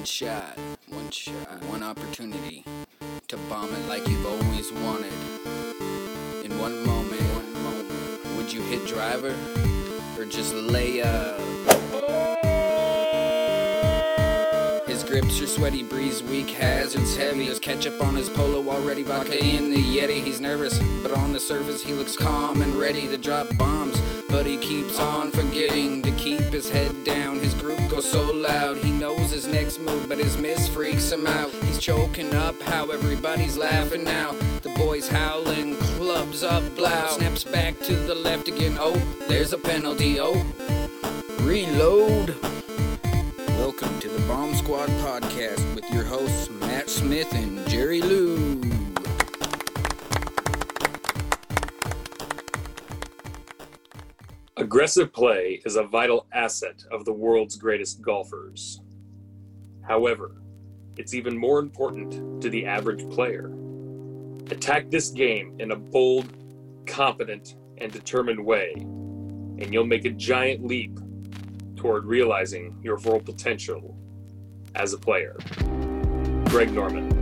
One shot, one shot, one opportunity to bomb it like you've always wanted. In one moment, one moment, would you hit driver or just lay up? His grips are sweaty, breeze weak, hazards heavy. There's ketchup on his polo already, vodka in the Yeti. He's nervous, but on the surface he looks calm and ready to drop bombs. But he keeps on forgetting to keep his head down. His group goes so loud, he knows his next move, but his miss freaks him out. He's choking up how everybody's laughing now. The boys howling, clubs up, blow. Snaps back to the left again. Oh, there's a penalty. Oh, reload. Welcome to the Bomb Squad podcast with your hosts Matt Smith and Jerry Lou. Aggressive play is a vital asset of the world's greatest golfers. However, it's even more important to the average player. Attack this game in a bold, confident, and determined way, and you'll make a giant leap toward realizing your full potential as a player. Greg Norman.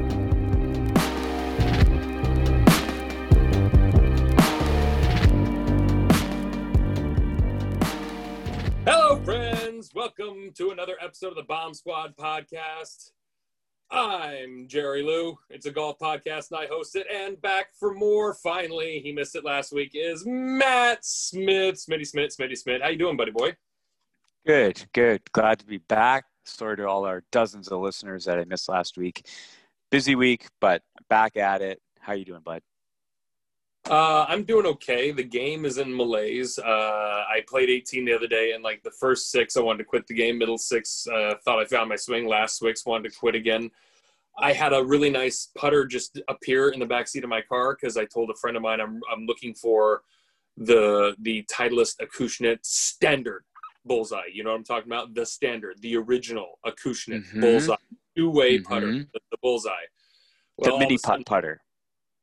Friends. Welcome to another episode of the Bomb Squad podcast. I'm Jerry Lou. It's a golf podcast, and I host it. And back for more. Finally, he missed it last week. Is Matt Smith, Smitty Smith, Smitty Smith. How you doing, buddy boy? Good, good. Glad to be back. Sorry to all our dozens of listeners that I missed last week. Busy week, but back at it. How you doing, bud? Uh, I'm doing okay. The game is in malaise. Uh, I played 18 the other day, and like the first six, I wanted to quit the game. Middle six, uh, thought I found my swing. Last six, wanted to quit again. I had a really nice putter just appear in the back seat of my car because I told a friend of mine I'm I'm looking for the the Titleist Acushnet standard bullseye. You know what I'm talking about? The standard, the original Acushnet Mhm. bullseye, two way Mhm. putter, the, the bullseye. The mini a sudden- putt putter.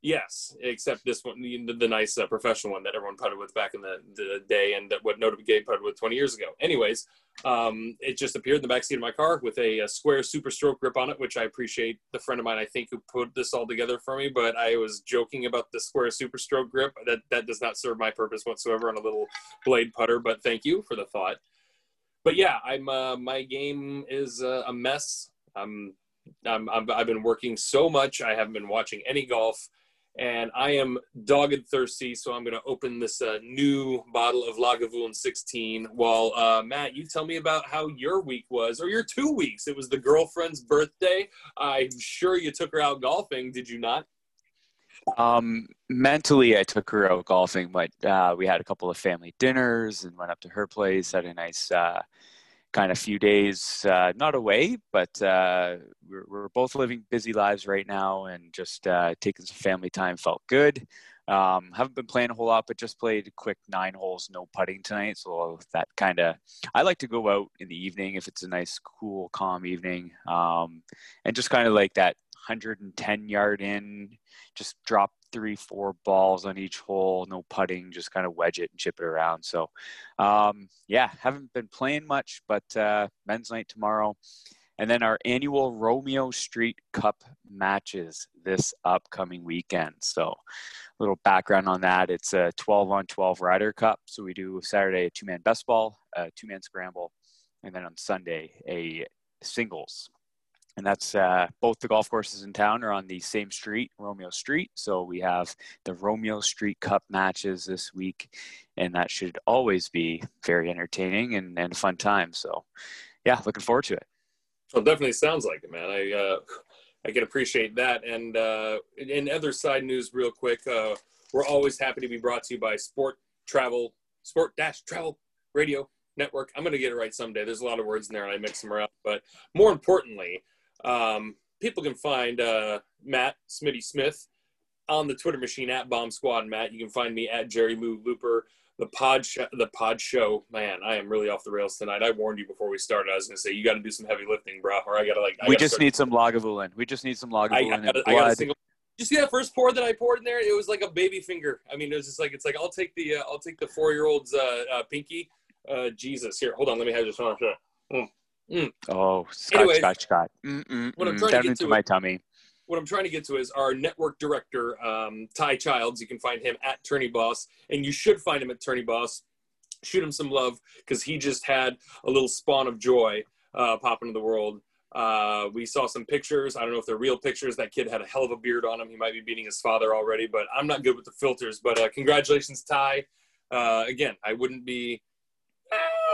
Yes, except this one, the, the nice uh, professional one that everyone putted with back in the, the day and that what Notah Begay putted with 20 years ago. Anyways, um, it just appeared in the backseat of my car with a, a square super stroke grip on it, which I appreciate the friend of mine, I think, who put this all together for me. But I was joking about the square super stroke grip. That, that does not serve my purpose whatsoever on a little blade putter, but thank you for the thought. But yeah, I'm uh, my game is uh, a mess. I'm, I'm, I'm, I've been working so much. I haven't been watching any golf and I am dogged thirsty, so I'm going to open this uh, new bottle of Lagavulin 16. While uh, Matt, you tell me about how your week was, or your two weeks. It was the girlfriend's birthday. I'm sure you took her out golfing, did you not? Um, mentally, I took her out golfing, but uh, we had a couple of family dinners and went up to her place. Had a nice uh, kind of few days, uh, not away, but uh, we're, we're both living busy lives right now, and just uh, taking some family time felt good. Um, haven't been playing a whole lot, but just played quick nine holes, no putting tonight. So that kind of, I like to go out in the evening if it's a nice, cool, calm evening, um, and just kind of like that 110 yard in, just drop three, four balls on each hole, no putting, just kind of wedge it and chip it around. So, um, yeah, haven't been playing much, but uh, men's night tomorrow. And then our annual Romeo Street Cup matches this upcoming weekend. So, a little background on that it's a 12 on 12 Ryder Cup. So, we do Saturday a two man best ball, a two man scramble, and then on Sunday a singles. And that's uh, both the golf courses in town are on the same street, Romeo Street. So, we have the Romeo Street Cup matches this week, and that should always be very entertaining and, and fun time. So, yeah, looking forward to it. Well, definitely sounds like it, man. I uh, I can appreciate that. And uh, in other side news, real quick, uh, we're always happy to be brought to you by Sport Travel, Sport Dash Travel Radio Network. I'm going to get it right someday. There's a lot of words in there, and I mix them around. But more importantly, um, people can find uh, Matt Smitty Smith on the Twitter machine at Bomb Squad Matt. You can find me at Jerry Lou Looper. The pod, sh- the pod show, man. I am really off the rails tonight. I warned you before we started. I was going to say you got to do some heavy lifting, bro, or I got to like. I we just need some Lagavulin. We just need some Lagavulin I, got, I got a single. Did you see that first pour that I poured in there? It was like a baby finger. I mean, it was just like it's like I'll take the uh, I'll take the four year old's uh, uh, pinky. Uh, Jesus, here, hold on, let me have this on. Mm. Mm. Oh, Scott, Anyways, Scott, Scott. Mm-mm-mm. what I'm trying to Down get into to my is- tummy. what I'm trying to get to is our network director, um, Ty Childs. You can find him at Tourney Boss, and you should find him at Tourney Boss. Shoot him some love because he just had a little spawn of joy uh, pop into the world. Uh, we saw some pictures. I don't know if they're real pictures. That kid had a hell of a beard on him. He might be beating his father already, but I'm not good with the filters. But uh, congratulations, Ty. Uh, again, I wouldn't be.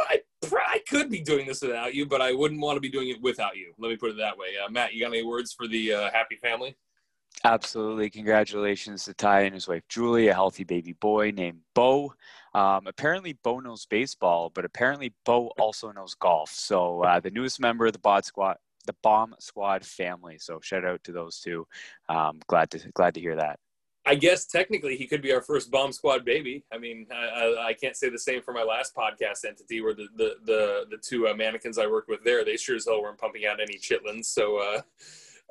I, I could be doing this without you, but I wouldn't want to be doing it without you. Let me put it that way. Uh, Matt, you got any words for the uh, happy family? Absolutely. Congratulations to Ty and his wife Julie, a healthy baby boy named Bo. Um, apparently, Bo knows baseball, but apparently, Bo also knows golf. So, uh, the newest member of the Bod Squad, the Bomb Squad family. So, shout out to those two. Um, glad to glad to hear that. I guess technically he could be our first bomb squad baby. I mean, I, I, I can't say the same for my last podcast entity where the the the, the two uh, mannequins I worked with there, they sure as hell weren't pumping out any chitlins. So, uh,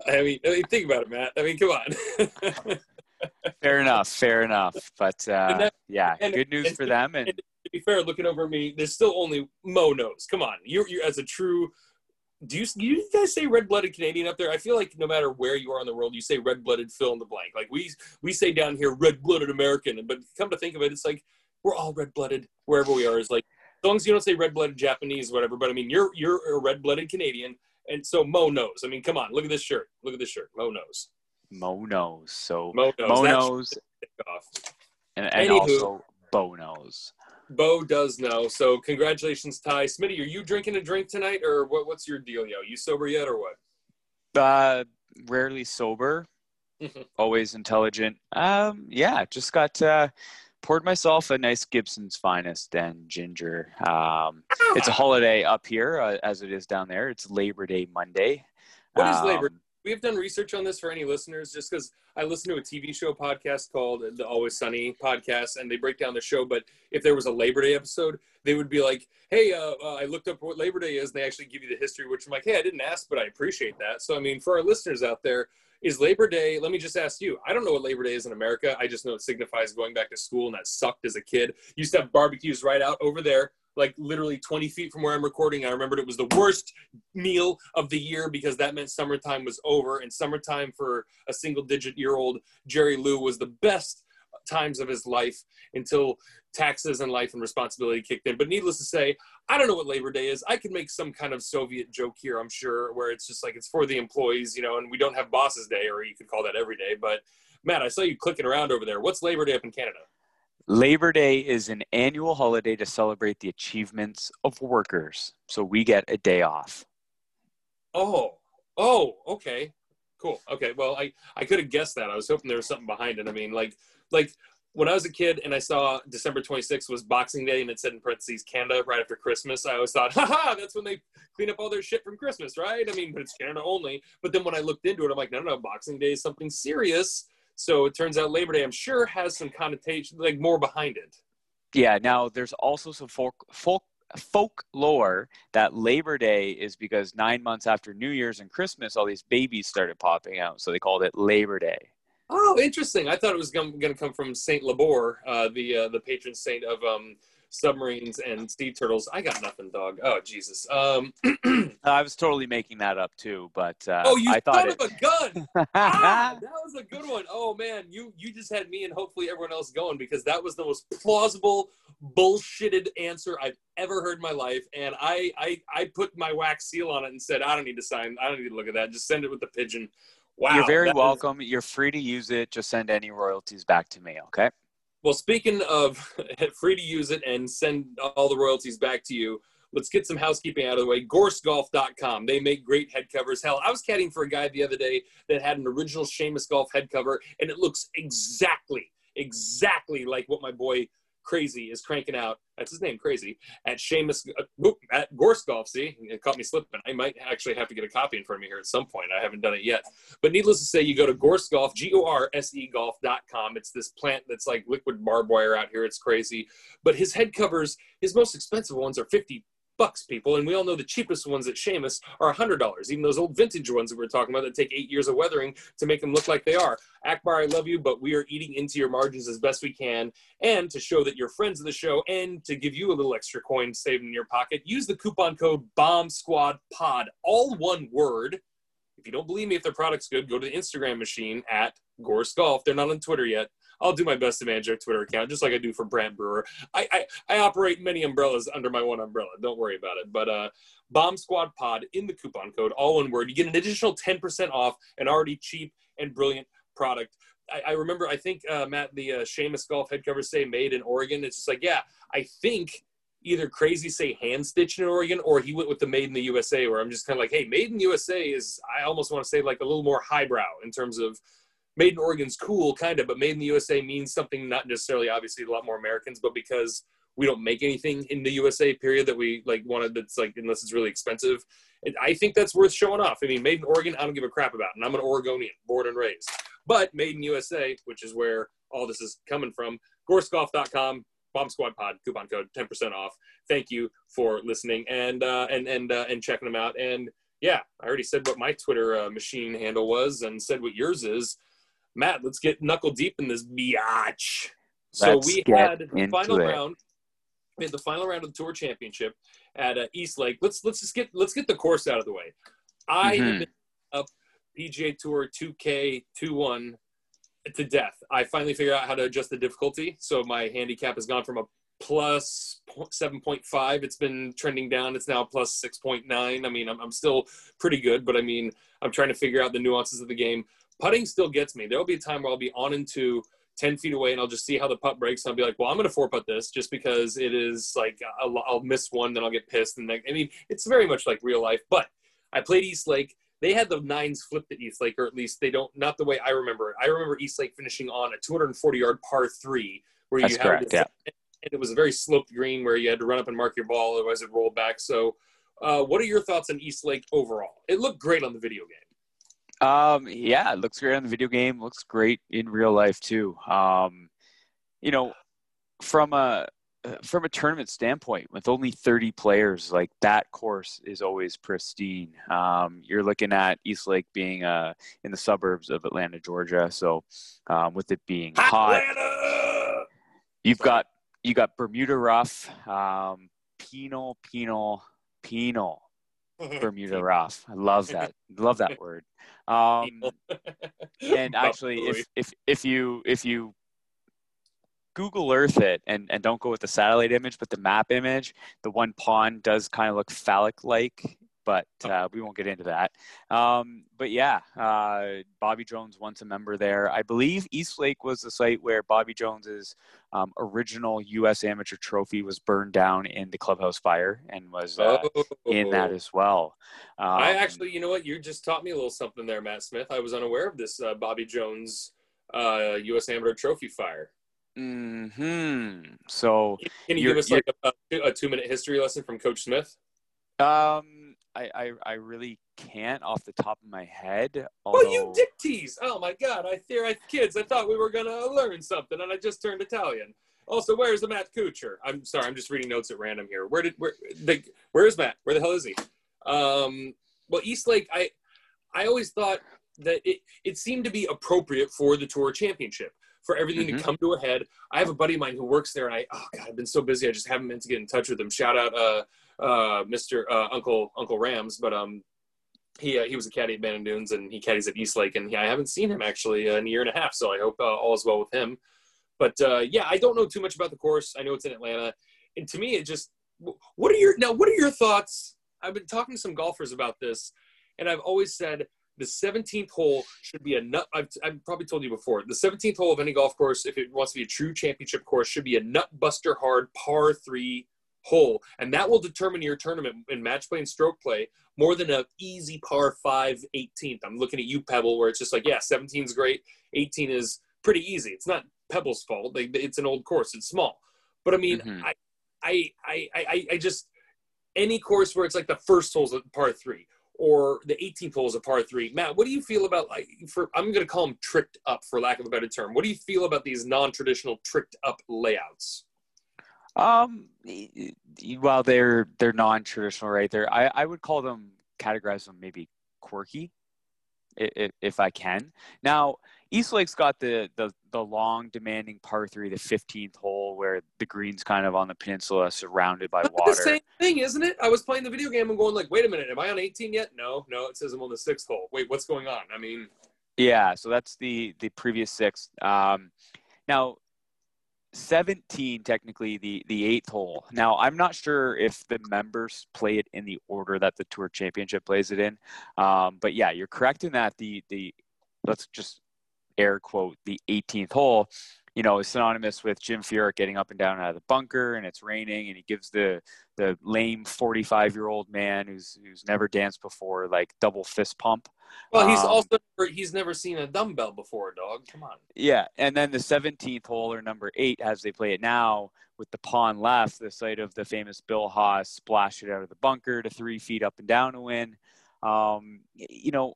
I mean, I mean, think about it, Matt. I mean, come on. Fair enough. Fair enough. But uh, And that- yeah, and- good news and- for them. And to be fair, looking over me, there's still only Mo knows. Come on, you you as a true. Do you, you guys say red-blooded Canadian up there? I feel like no matter where you are in the world, you say red-blooded fill in the blank. Like we we say down here red-blooded American, but come to think of it, it's like we're all red-blooded wherever we are. Is like as long as you don't say red-blooded Japanese, whatever. But I mean, you're you're a red-blooded Canadian, and so Mo knows. I mean, come on, look at this shirt. Look at this shirt. Mo knows. Mo knows. So Mo knows. Mo knows, should take off. and, and also Bo knows. Bo does know. So congratulations, Ty. Smitty, are you drinking a drink tonight, or what, what's your deal, yo? You sober yet, or what? Uh, rarely sober, always intelligent. Um, yeah, just got uh, poured myself a nice Gibson's finest and ginger. Um, it's a holiday up here uh, as it is down there. It's Labor Day Monday. What is Labor- Um, we have done research on this for any listeners, just because I listen to a TV show podcast called the Always Sunny podcast, and they break down the show. But if there was a Labor Day episode, they would be like, "Hey, uh, uh, I looked up what Labor Day is," and they actually give you the history. Which I'm like, "Hey, I didn't ask, but I appreciate that." So, I mean, for our listeners out there, is Labor Day? Let me just ask you. I don't know what Labor Day is in America. I just know it signifies going back to school, and that sucked as a kid. Used to have barbecues right out over there. Like literally 20 feet from where I'm recording, I remembered it was the worst meal of the year because that meant summertime was over. And summertime for a single digit year old jerry lou was the best times of his life until taxes and life and responsibility kicked in. But needless to say i don't know what labor day is. I could make some kind of soviet joke here i'm sure where it's just like it's for the employees you know and we don't have bosses day or you could call that every day. But matt i saw you clicking around over there. What's labor day up in canada Labor Day is an annual holiday to celebrate the achievements of workers. So we get a day off. Oh, oh, okay, cool. Okay, well, I I could have guessed that. I was hoping there was something behind it. I mean, like like when I was a kid and I saw December 26th was Boxing Day and it said in parentheses Canada right after Christmas, I always thought, haha, that's when they clean up all their shit from Christmas, right? I mean, but it's Canada only. But then when I looked into it, I'm like, no, no, no, Boxing Day is something serious. So it turns out Labor Day, I'm sure, has some connotation, like more behind it. Yeah. Now there's also some folk folk folklore that Labor Day is because nine months after New Year's and Christmas, all these babies started popping out. So they called it Labor Day. Oh, interesting. I thought it was going to come from Saint Labor, uh, the uh, the patron saint of um, submarines and sea turtles. I got nothing, dog. Oh, Jesus. Um, I was totally making that up too, but uh, oh, you I thought son it. of a gun! ah, that was a good one. Oh man, you you just had me and hopefully everyone else going because that was the most plausible bullshitted answer I've ever heard in my life. And I I I put my wax seal on it and said I don't need to sign. I don't need to look at that. Just send it with the pigeon. Wow, You're very that is- welcome. You're free to use it. Just send any royalties back to me, okay? Well, speaking of free to use it and send all the royalties back to you, let's get some housekeeping out of the way. GorseGolf.com. They make great head covers. Hell, I was caddying for a guy the other day that had an original Seamus Golf head cover, and it looks exactly, exactly like what my boy Crazy is cranking out. That's his name, Crazy, at Seamus, uh, at Gorse Golf. See, it caught me slipping. I might actually have to get a copy in front of me here at some point. I haven't done it yet. But needless to say, you go to Gorse Golf, G O R S E Golf.com. It's this plant that's like liquid barbed wire out here. It's crazy. But his head covers, his most expensive ones are 50 bucks, people. And we all know the cheapest ones at Seamus are $100, even those old vintage ones that we're talking about that take eight years of weathering to make them look like they are. Akbar, I love you, but we are eating into your margins as best we can. And to show that you're friends of the show and to give you a little extra coin saved in your pocket, use the coupon code Bomb Squad Pod, all one word. If you don't believe me if their product's good, go to the Instagram machine at Gorse Golf. They're not on Twitter yet. I'll do my best to manage their Twitter account, just like I do for Brand Brewer. I, I, I operate many umbrellas under my one umbrella. Don't worry about it. But uh, Bomb Squad Pod in the coupon code, all one word. You get an additional 10% off an already cheap and brilliant product. I, I remember, I think, uh, Matt, the uh, Seamus Golf head cover say made in Oregon. It's just like, yeah, I think either crazy say hand stitched in Oregon or he went with the made in the USA where I'm just kind of like, hey, made in USA is, I almost want to say like a little more highbrow in terms of made in Oregon's cool, kind of, but made in the USA means something not necessarily obviously a lot more Americans, but because we don't make anything in the USA period that we like wanted that's like unless it's really expensive. And I think that's worth showing off. I mean, made in Oregon, I don't give a crap about, and I'm an Oregonian, born and raised. But made in USA, which is where all this is coming from, gorsegolf.com, Bomb Squad Pod coupon code, ten percent off. Thank you for listening and uh, and and uh, and checking them out. And yeah, I already said what my Twitter uh, machine handle was and said what yours is. Matt, let's get knuckle deep in this biatch. So Let's we had final it. round. We had the final round of the tour championship at uh, East Lake. Let's let's just get let's get the course out of the way. I have Mhm. been up PGA Tour 2K 2-1 to death. I finally figured out how to adjust the difficulty, so my handicap has gone from a plus 7.5 it's been trending down it's now plus 6.9 i mean I'm, I'm still pretty good but i mean i'm trying to figure out the nuances of the game putting still gets me there'll be a time where i'll be on into 10 feet away and i'll just see how the putt breaks and i'll be like well i'm going to four putt this just because it is like I'll, I'll miss one then i'll get pissed and then, i mean it's very much like real life but i played east lake they had the nines flipped at East Lake, or at least they don't. Not the way I remember it. I remember East Lake finishing on a 240 yard par three, where That's you had correct, this- yeah. and it was a very sloped green where you had to run up and mark your ball, otherwise it rolled back. So, uh, what are your thoughts on East Lake overall? It looked great on the video game. Um, yeah, it looks great on the video game. Looks great in real life too. Um, you know, from a from a tournament standpoint, with only 30 players, like that course is always pristine. Um, you're looking at East Lake being uh, in the suburbs of Atlanta, Georgia. So, um, with it being hot, Atlanta! You've got you got Bermuda rough, um, penal, penal, penal, Bermuda rough. I love that. love that word. Um, and actually, if if if you if you Google Earth it and and don't go with the satellite image, but the map image, the one pond does kind of look phallic like. But uh, we won't get into that. Um, but yeah, uh, Bobby Jones once a member there. I believe East Lake was the site where Bobby Jones's um, original U.S. Amateur Trophy was burned down in the clubhouse fire and was uh, in that as well. Um, I actually, you know what? You just taught me a little something there, Matt Smith. I was unaware of this uh, Bobby Jones uh, U.S. Amateur Trophy fire. hmm So Can you give us like a, a two-minute history lesson from Coach Smith? um, I, I I really can't off the top of my head. Oh, you although- dick tease! Oh my God! I fear I kids. I thought we were gonna learn something, and I just turned Italian. Also, where's the Matt Kuchar? I'm sorry, I'm just reading notes at random here. Where did where the where is Matt? Where the hell is he? Um, well, East Lake. I I always thought that it it seemed to be appropriate for the Tour Championship for everything Mhm. to come to a head. I have a buddy of mine who works there, and I oh God, I've been so busy. I just haven't meant to get in touch with him. Shout out, uh, uh, Mr. Uh, Uncle Uncle Rams, but um, he uh, he was a caddy at Dunes and he caddies at East Lake, and I haven't seen him actually in a year and a half. So I hope uh, all is well with him. But uh, yeah, I don't know too much about the course. I know it's in Atlanta, and to me, it just what are your now? What are your thoughts? I've been talking to some golfers about this, and I've always said the 17th hole should be a nut. I've, I've probably told you before. The 17th hole of any golf course, if it wants to be a true championship course, should be a nut buster hard par three hole, and that will determine your tournament in match play and stroke play more than a easy par 5 18th. I'm looking at you, Pebble, where it's just like, yeah, 17 is great, 18 is pretty easy. It's not Pebble's fault. They, it's an old course. It's small, but I mean, Mhm. I, I, I, I, I just any course where it's like the first hole's a par three or the 18th hole is a par three. Matt, what do you feel about like for I'm going to call them tricked up for lack of a better term. What do you feel about these non-traditional tricked up layouts? Um, well, they're they're non-traditional, right? They're I, I would call them categorize them maybe quirky, if, if I can. Now, East Lake's got the the the long, demanding par three, the fifteenth hole, where the green's kind of on the peninsula, surrounded by That's water. the same thing, isn't it? I was playing the video game and going like, wait a minute, am I on 18 yet? No, no, it says I'm on the sixth hole. Wait, what's going on? I mean, Yeah, so that's the the previous six. Um, now, seventeen technically the the eighth hole. Now, I'm not sure if the members play it in the order that the Tour Championship plays it in, um, but yeah, you're correct in that the the let's just air quote the 18th hole. You know, is synonymous with Jim Furyk getting up and down out of the bunker, and it's raining, and he gives the the lame 45 year old man who's who's never danced before like double fist pump. well, he's Um, also he's never seen a dumbbell before, dog. Come on. Yeah, and then the 17th hole or number eight, as they play it now, with the pawn left, the site of the famous Bill Haas splash it out of the bunker to three feet up and down to win. Um, you know,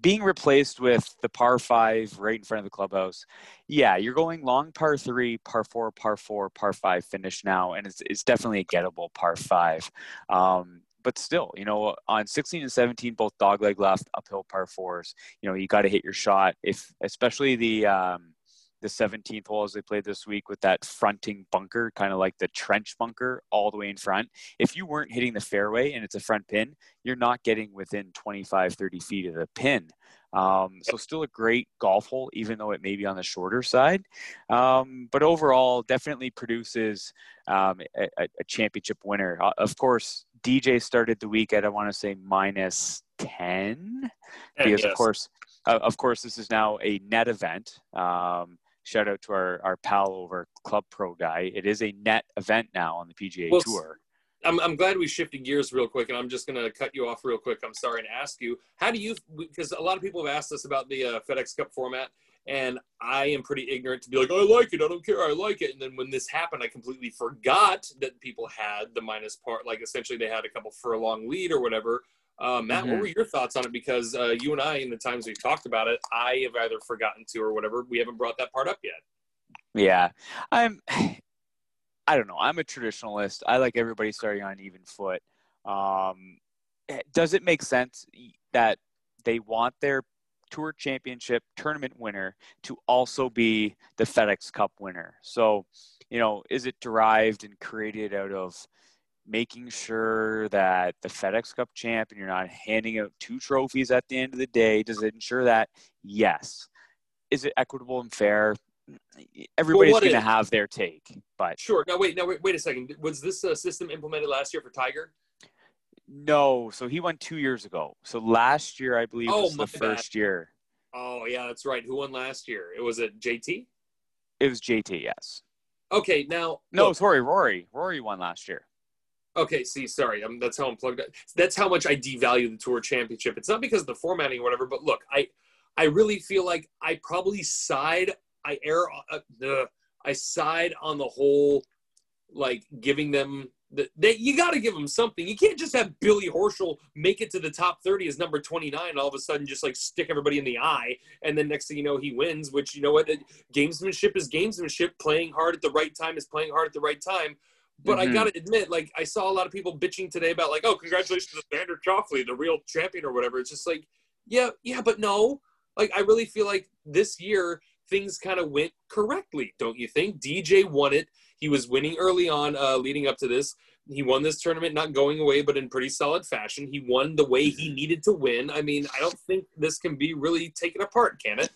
being replaced with the par five right in front of the clubhouse. Yeah, you're going long par three, par four, par four, par five finish now, and it's, it's definitely a gettable par five. Um, but still, you know, on 16 and 17, both dogleg left, uphill par fours. You know, you got to hit your shot. If especially the um, the 17th hole as they played this week with that fronting bunker, kind of like the trench bunker all the way in front. If you weren't hitting the fairway and it's a front pin, you're not getting within 25, 30 feet of the pin. Um, so still a great golf hole, even though it may be on the shorter side. Um, but overall, definitely produces um, a, a championship winner. Uh, of course, DJ started the week at I want to say minus 10 because yes. of course, uh, of course, this is now a net event. Um, shout out to our, our pal over Club Pro guy. It is a net event now on the PGA Well, Tour. I'm, I'm glad we shifted gears real quick, and I'm just going to cut you off real quick. I'm sorry and ask you, how do you, because a lot of people have asked us about the uh, FedEx Cup format, and I am pretty ignorant to be like, I like it, I don't care, I like it. And then when this happened, I completely forgot that people had the minus part, like essentially they had a couple furlong lead or whatever. Uh, Matt, what Mhm. were your thoughts on it? Because uh, you and I, in the times we've talked about it, I have either forgotten to or whatever. We haven't brought that part up yet. Yeah, I'm. I don't know. I'm a traditionalist. I like everybody starting on even foot. Um, does it make sense that they want their tour championship tournament winner to also be the FedEx Cup winner? So, you know, is it derived and created out of making sure that the FedEx Cup champ and you're not handing out two trophies at the end of the day? Does it ensure that? Yes. Is it equitable and fair? Everybody's what going to have their take, but Sure. Now, wait, now, wait, wait a second. Was this uh, system implemented last year for Tiger? no. So he won two years ago. So last year, I believe, Oh, was the bad. first year. Oh, yeah, that's right. Who won last year? It was it JT? It was JT, yes. Okay, now No, look, sorry, Rory. Rory won last year. Okay, see, sorry, um, that's how I'm plugged. In. That's how much I devalue the tour championship. It's not because of the formatting or whatever, but look, I, I really feel like I probably side, I err, uh, the, I side on the whole, like giving them the, they, you got to give them something. You can't just have Billy Horschel make it to the top 30 as number 29, and all of a sudden just like stick everybody in the eye, and then next thing you know he wins. Which you know what, gamesmanship is gamesmanship. Playing hard at the right time is playing hard at the right time. But I Mhm. gotta admit, like I saw a lot of people bitching today about like, oh, congratulations to Xander Schauffele, the real champion or whatever. It's just like, yeah, yeah, but no. Like I really feel like this year things kind of went correctly, don't you think? DJ won it. He was winning early on, uh, leading up to this. He won this tournament, not going away, but in pretty solid fashion. He won the way he needed to win. I mean, I don't think this can be really taken apart, can it?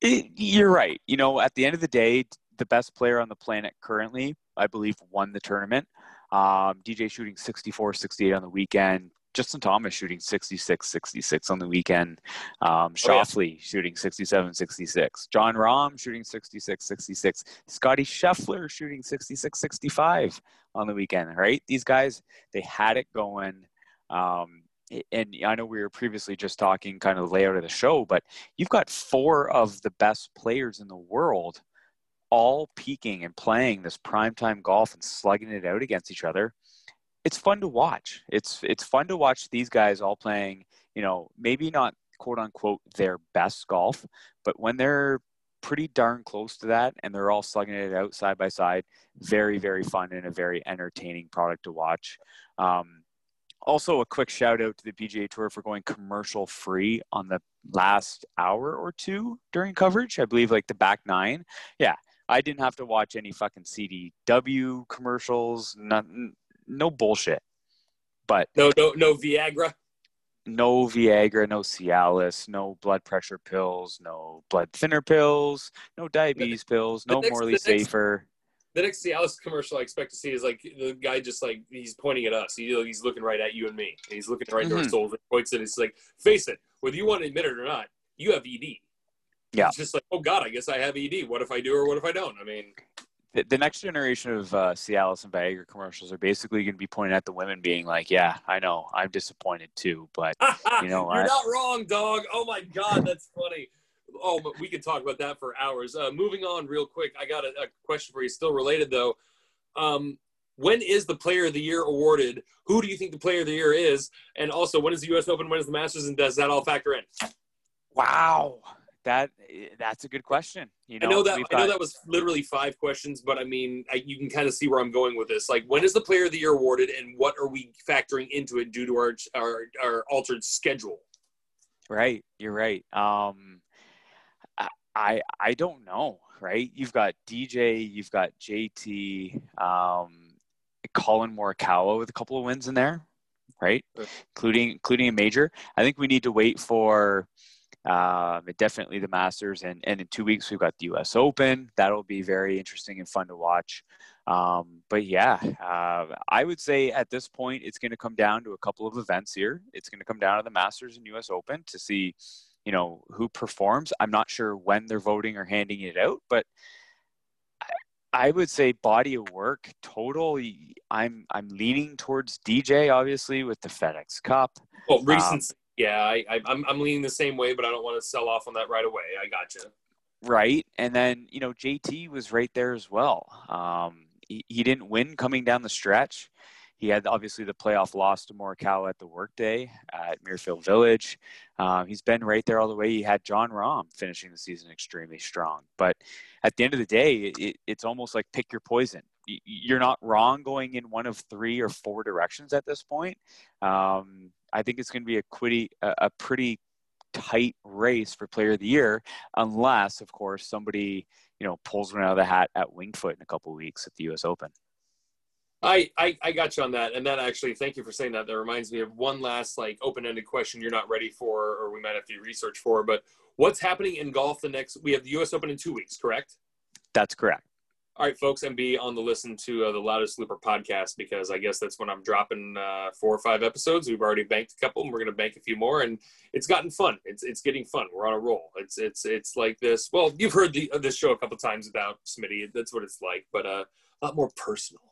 It, you're right. You know, at the end of the day, the best player on the planet currently, I believe, won the tournament. Um, DJ shooting 64, 68 on the weekend. Justin Thomas shooting 66, 66 on the weekend. Um, Oh, yeah. Schauffele shooting 67, 66. Jon Rahm shooting 66, 66. Scotty Scheffler shooting 66, 65 on the weekend, right? These guys, they had it going. Um, and I know we were previously just talking kind of the layout of the show, but you've got four of the best players in the world all peaking and playing this primetime golf and slugging it out against each other. It's fun to watch. It's it's fun to watch these guys all playing, you know, maybe not quote unquote their best golf, but when they're pretty darn close to that, and they're all slugging it out side by side. Very, very fun and a very entertaining product to watch. Um, also, a quick shout out to the PGA Tour for going commercial free on the last hour or two during coverage. I believe like the back nine. Yeah, I didn't have to watch any fucking CDW commercials. Nothing, no bullshit. But no, no, no Viagra. No Viagra, no Cialis, no blood pressure pills, no blood thinner pills, no diabetes pills, no next, Morley Safer the next Cialis commercial I expect to see is like the guy just like he's pointing at us. He, he's looking right at you and me. And he's looking right mm-hmm. to our souls and points and it's like, face it, whether you want to admit it or not, you have ED. Yeah. It's just like, oh God, I guess I have ED. What if I do or what if I don't? I mean, the, the next generation of uh, Cialis and Viagra commercials are basically going to be pointing at the women, being like, "Yeah, I know, I'm disappointed too, but you know, you're I, not wrong, dog. Oh my God, that's funny oh, but we could talk about that for hours. Uh, moving on, real quick, I got a, a question for you. Still related though. Um, when is the Player of the Year awarded? Who do you think the Player of the Year is? And also, when is the U.S. Open? When is the Masters? And does that all factor in? Wow, that that's a good question. You know, I know that got... I know that was literally five questions, but I mean, I, you can kind of see where I'm going with this. Like, when is the Player of the Year awarded, and what are we factoring into it due to our our, our altered schedule? Right, you're right. Um, I I don't know, right? You've got DJ, you've got JT, um, Collin Morikawa with a couple of wins in there, right? Including including a major. I think we need to wait for um, definitely the Masters, and and in two weeks we've got the U.S. Open. That'll be very interesting and fun to watch. Um, but yeah, uh, I would say at this point it's going to come down to a couple of events here. It's going to come down to the Masters and U.S. Open to see you know who performs. I'm not sure when they're voting or handing it out, but I, would say body of work total. I'm I'm leaning towards DJ, obviously, with the FedEx Cup. Well, recency. Yeah, I, I, I'm I'm leaning the same way, but I don't want to sell off on that right away. I got you. Right, and then you know JT was right there as well. Um, he, he didn't win coming down the stretch. He had obviously the playoff loss to Morikawa at the workday at Muirfield Village. Um, he's been right there all the way. He had Jon Rahm finishing the season extremely strong. But at the end of the day, it, it's almost like pick your poison. You're not wrong going in one of three or four directions at this point. Um, I think it's going to be a, quitty, a, a pretty tight race for player of the year, unless, of course, somebody you know pulls one out of the hat at Winged Foot in a couple weeks at the U.S. Open. I, I, I got you on that, and that actually, thank you for saying that. That reminds me of one last like open-ended question you're not ready for, or we might have to do research for. But what's happening in golf the next? We have the U.S. Open in two weeks, correct? That's correct. All right, folks, and be on the listen to uh, the Loudest Looper podcast because I guess that's when I'm dropping uh, four or five episodes. We've already banked a couple, and we're going to bank a few more, and it's gotten fun. It's it's getting fun. We're on a roll. It's it's it's like this. Well, you've heard the, uh, this show a couple times about Smitty. That's what it's like, but uh, a lot more personal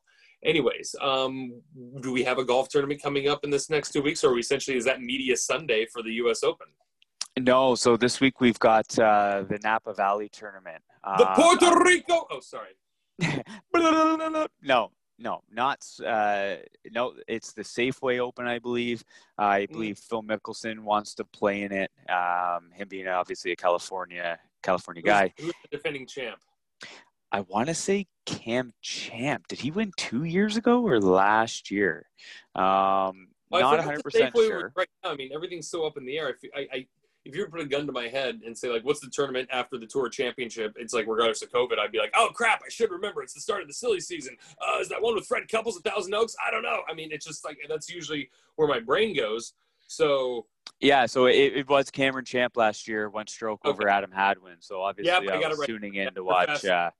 anyways um, do we have a golf tournament coming up in this next two weeks or we essentially is that media sunday for the us open no so this week we've got uh, the napa valley tournament the puerto rico oh sorry no no not uh, no it's the safeway open i believe i hmm. believe phil mickelson wants to play in it um, him being obviously a california california guy who's, who's the defending champ I want to say Cam Champ. Did he win two years ago or last year? Um, well, not 100 percent sure. Right now, I mean, everything's so up in the air. I, I, if you were to put a gun to my head and say like, "What's the tournament after the Tour Championship?" It's like regardless of COVID, I'd be like, "Oh crap, I should remember. It's the start of the silly season. Uh, is that one with Fred Couples at Thousand Oaks? I don't know. I mean, it's just like that's usually where my brain goes. So yeah, so it, it was Cameron Champ last year, one stroke okay. over Adam Hadwin. So obviously, yep, I, I was right. tuning in to watch. Uh,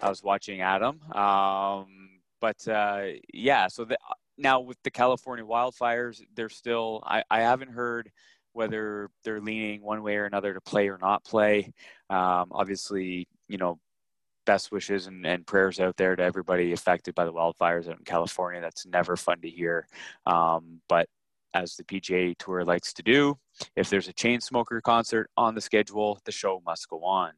I was watching Adam. Um, but uh, yeah, so the, now with the California wildfires, they're still. I, I haven't heard whether they're leaning one way or another to play or not play. Um, obviously, you know, best wishes and, and, prayers out there to everybody affected by the wildfires out in California. That's never fun to hear. Um, but as the PGA Tour likes to do, if there's a chain smoker concert on the schedule, the show must go on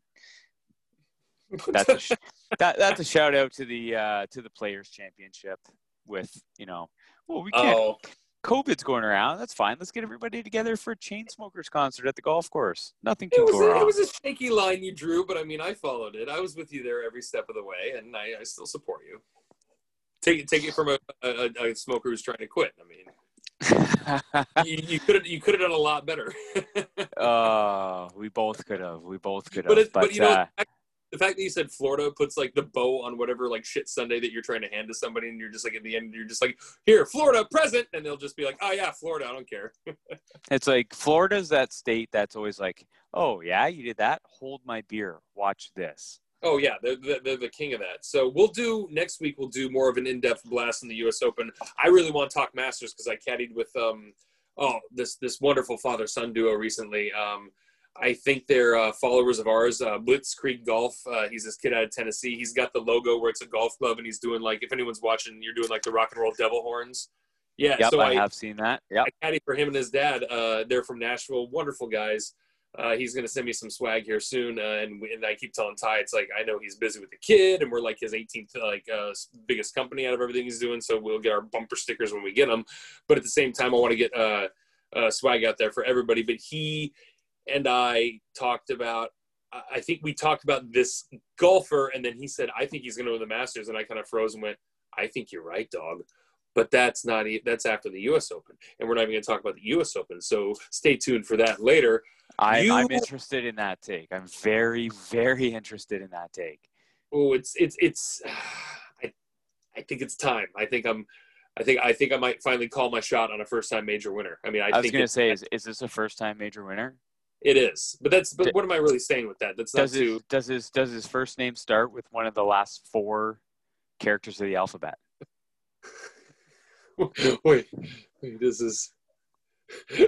that's a sh- that that's a shout out to the uh, to the Players Championship with you know well we can't oh. COVID's going around. That's fine. Let's get everybody together for a Chainsmokers concert at the golf course. Nothing can It was, go a, wrong. it was a shaky line you drew, but I mean, I followed it. I was with you there every step of the way, and I, I still support you. Take it, take it from a, a, a smoker who's trying to quit. I mean, you, you could have you could have done a lot better. uh, we both could have. We both could have. but But, but you know, uh, fact- the fact that you said Florida puts like the bow on whatever like shit Sunday that you're trying to hand to somebody, and you're just like at the end, you're just like, here, Florida present, and they'll just be like, oh yeah, Florida, I don't care. it's like Florida's that state that's always like, oh yeah, you did that. Hold my beer. Watch this. Oh yeah, they're, they're, the king of that. So we'll do next week. We'll do more of an in-depth blast in the U.S. Open. I really want to talk Masters because I caddied with um oh this this wonderful father-son duo recently. Um, I think they're uh, followers of ours. Uh, Blitzkrieg Golf. Uh, he's this kid out of Tennessee. He's got the logo where it's a golf club, and he's doing like if anyone's watching, you're doing like the rock and roll devil horns. Yeah, Yep, so I, I, have seen that. Yeah, I caddy for him and his dad. Uh, they're from Nashville. Wonderful guys. Uh, he's going to send me some swag here soon. Uh, and, we, and I keep telling Ty, it's like, I know he's busy with the kid and we're like his 18th, like, uh, biggest company out of everything he's doing. So we'll get our bumper stickers when we get them. But at the same time, I want to get uh, uh, swag out there for everybody. But he and I talked about, I think we talked about this golfer. And then he said, I think he's going to win the Masters. And I kind of froze and went, I think you're right, dog but that's not that's after the U.S. Open, and we're not even going to talk about the U.S. Open. So stay tuned for that later. I, You- I'm interested in that take. I'm very, very interested in that take. Oh, it's it's it's. I I think it's time. I think I'm. I think I think I might finally call my shot on a first time major winner. I mean, I, I, was think going to say, is, is this a first time major winner? It is, but that's but what am I really saying with that? That's not Does too. his, does his does his first name start with one of the last four characters of the alphabet? wait, wait, this is.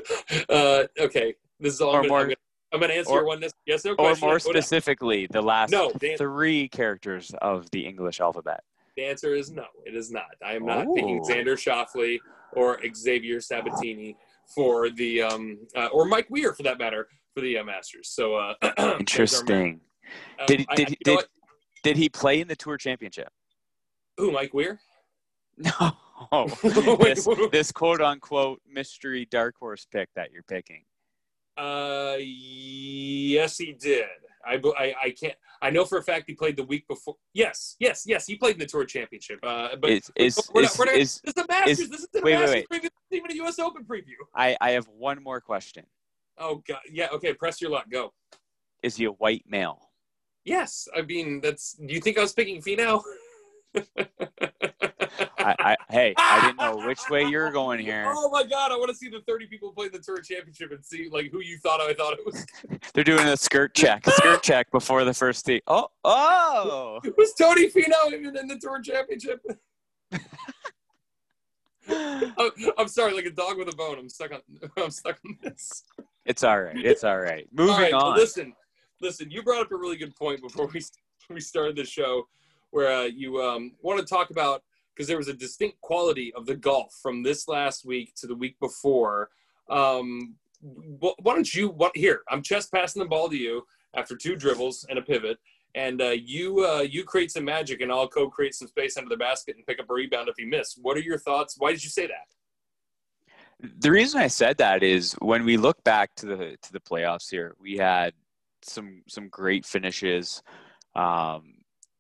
uh, okay, this is all. Or I'm, gonna, more- I'm, gonna, I'm gonna answer or- one. Yes, yes, no Or more specifically, the last No, Dan- three characters of the English alphabet. The answer is no. It is not. I am not picking Oh. Xander Schauffele or Xavier Sabatini for the um uh, or Mike Weir for that matter for the uh, Masters. So uh, those are my- Interesting. um, Did he- I- did I- he- you know did- Did he play in the Tour Championship? Who Mike Weir? No. Wait, this, this quote unquote mystery dark horse pick that you're picking. Uh, yes, he did. I, I I can't. I know for a fact he played the week before. Yes, yes, yes. He played in the Tour Championship. Uh, but Is is we're not- is, we're not- is this is the Masters. is- this is the wait, wait, Masters wait. preview. This isn't Even a U.S. Open preview. I I have one more question. Oh God. Yeah. Okay. Press your luck. Go. Is he a white male? Yes, I mean that's. Do you think I was picking Finau? I, I hey, I didn't know which way you're going here. Oh my god, I want to see the 30 people played the tour championship and see like who you thought I thought it was. They're doing a skirt check, skirt check before the first tee. Oh, oh! It was Tony Finau even in the tour championship. I'm, I'm sorry, like a dog with a bone. I'm stuck on. I'm stuck on this. It's all right. It's all right. Moving All right, on. listen, listen. You brought up a really good point before we we started the show, where uh, you um, want to talk about because there was a distinct quality of the golf from this last week to the week before. Um, wh- why don't you? What here? I'm just passing the ball to you after two dribbles and a pivot, and uh, you uh, you create some magic, and I'll co-create some space under the basket and pick up a rebound if you miss. What are your thoughts? Why did you say that? The reason I said that is when we look back to the to the playoffs here, we had some some great finishes. Um,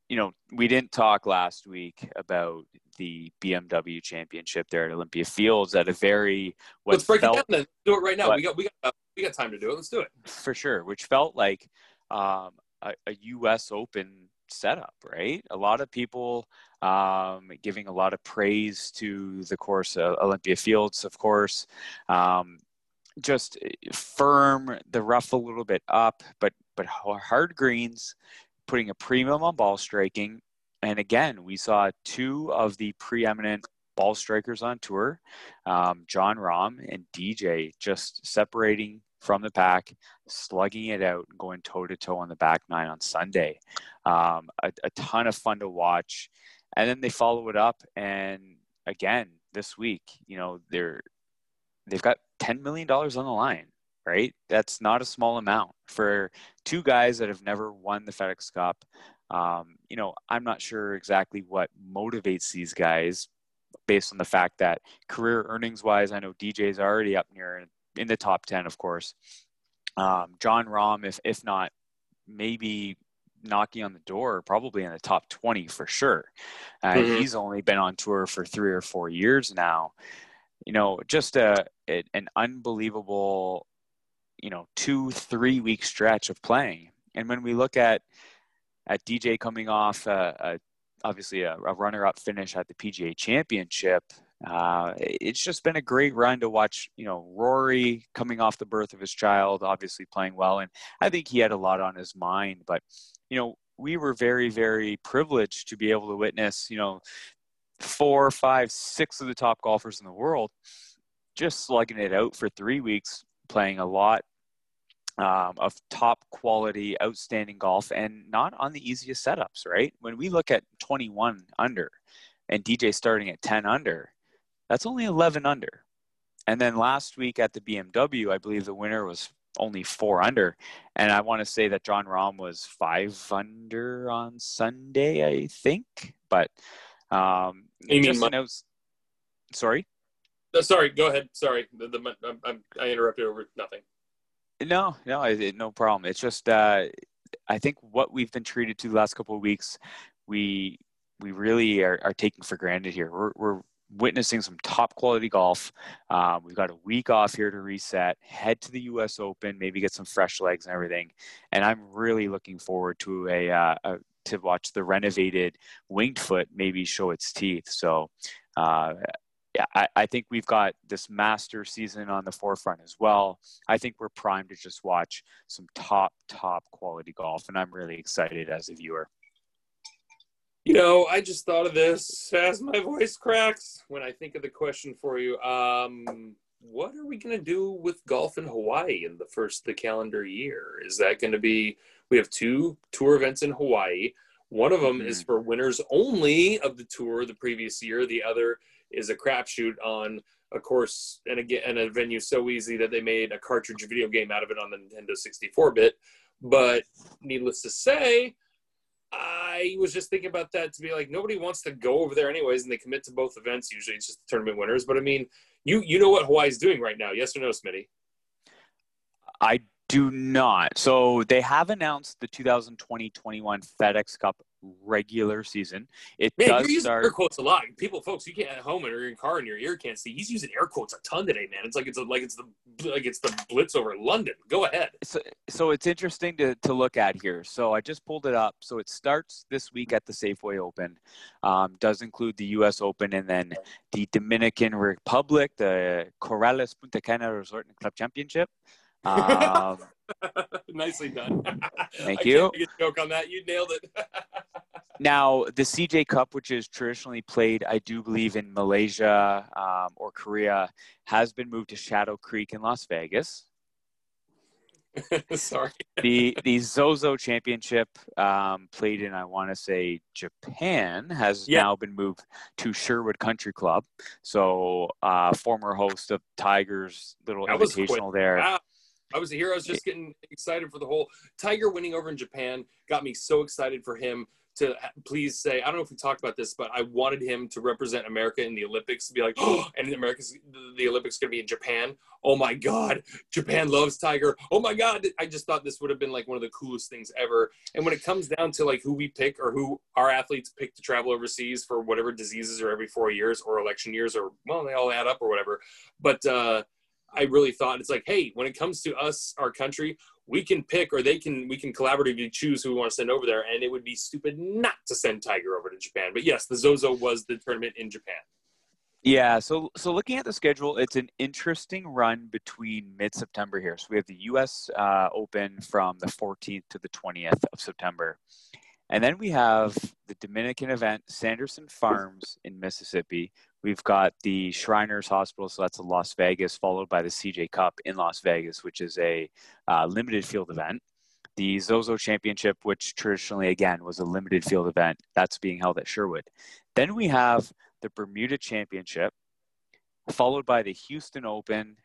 you know, we didn't talk last week about the BMW Championship there at Olympia Fields at a very what Let's break felt it down. Then do it right now. what- We got we got uh, we got time to do it. Let's do it. for sure, which felt like um, a, a U.S. Open setup, right? A lot of people um, giving a lot of praise to the course, uh, Olympia Fields, of course. Um, just firm, the rough a little bit up, but but hard greens, putting a premium on ball striking. And again, we saw two of the preeminent ball strikers on tour, um, Jon Rahm and DJ, just separating from the pack, slugging it out, and going toe to toe on the back nine on Sunday. Um, a, a ton of fun to watch. And then they follow it up, and again this week, you know they're they've got ten million dollars on the line, right? That's not a small amount for two guys that have never won the FedEx Cup. Um, you know, I'm not sure exactly what motivates these guys. based on the fact that career earnings wise, I know DJ's already up near in the top 10, of course. Um, Jon Rahm, if, if not maybe knocking on the door, probably in the top 20 for sure. Uh, mm-hmm. He's only been on tour for three or four years now. You know, just a, an unbelievable, you know, two three week stretch of playing. And when we look at at DJ coming off a, a obviously a, a runner up finish at the PGA Championship, uh, it's just been a great run to watch. You know, Rory coming off the birth of his child, obviously playing well, and I think he had a lot on his mind. But you know, we were very, very privileged to be able to witness. You know, four, five, six of the top golfers in the world just slugging it out for three weeks, playing a lot um, of top quality, outstanding golf, and not on the easiest setups. Right? When we look at 21 under and DJ starting at 10 under that's only 11 under. And then last week at the BMW, I believe the winner was only four under. And I want to say that Jon Rahm was five under on Sunday, I think. But um, you mean sorry? Uh, sorry, go ahead. Sorry, the, the, I, I interrupted over nothing. No, no, it, no problem. It's just uh, I think what we've been treated to the last couple of weeks, we we really are, are taking for granted here. We're, we're witnessing some top quality golf. Um, we've got a week off here to reset, head to the U.S. Open, maybe get some fresh legs and everything. And I'm really looking forward to a, uh, a to watch the renovated winged foot maybe show its teeth. So. Uh, yeah, I, I, think we've got this master season on the forefront as well. I think we're primed to just watch some top, top quality golf, and I'm really excited as a viewer. You know, I just thought of this as my voice cracks when I think of the question for you. Um, what are we going to do with golf in Hawaii in the first the calendar year? Is that going to be? We have two tour events in Hawaii. One of them mm-hmm. is for winners only of the tour the previous year. The other is a crapshoot on a course and again and a venue so easy that they made a cartridge video game out of it on the Nintendo 64 bit. But needless to say, I was just thinking about that to be like nobody wants to go over there anyways, and they commit to both events. Usually, it's just the tournament winners. But I mean, you you know what Hawaii's doing right now? Yes or no, Smitty? I do not. So they have announced the 2020-21 FedEx Cup regular season. It man, does you're using start... air quotes a lot. People, folks, you can't at home or in your car and your ear can't see. He's using air quotes a ton today, man. It's like it's a, like it's the like it's the blitz over London. Go ahead. So, so it's interesting to to look at here. So I just pulled it up. So it starts this week at the Safeway Open. Um, does include the U.S. Open and then the Dominican Republic, the Corales Punta Cana Resort and Club Championship. Um, Nicely done. Thank I you. joke on that. You nailed it. now, the CJ Cup, which is traditionally played, I do believe, in Malaysia um, or Korea, has been moved to Shadow Creek in Las Vegas. Sorry. the the Zozo Championship um, played in I want to say Japan has yeah. now been moved to Sherwood Country Club. So uh, former host of Tigers little that invitational there. Wow. I was here. I was just getting excited for the whole Tiger winning over in Japan. Got me so excited for him to please say. I don't know if we talked about this, but I wanted him to represent America in the Olympics. To be like, oh, and America's the Olympics going to be in Japan. Oh my God, Japan loves Tiger. Oh my God, I just thought this would have been like one of the coolest things ever. And when it comes down to like who we pick or who our athletes pick to travel overseas for whatever diseases or every four years or election years or well, they all add up or whatever. But uh, I really thought it's like, hey, when it comes to us, our country, we can pick or they can we can collaboratively choose who we want to send over there, and it would be stupid not to send Tiger over to Japan. But yes, the Zozo was the tournament in Japan. Yeah, so so looking at the schedule, it's an interesting run between mid-September here. So we have the U.S. Uh, Open from the 14th to the 20th of September, and then we have the Dominican event, Sanderson Farms in Mississippi, We've got the Shriners Hospital, so that's in Las Vegas, followed by the CJ Cup in Las Vegas, which is a uh, limited field event. The Zozo Championship, which traditionally, again, was a limited field event, that's being held at Sherwood. Then we have the Bermuda Championship, followed by the Houston Open,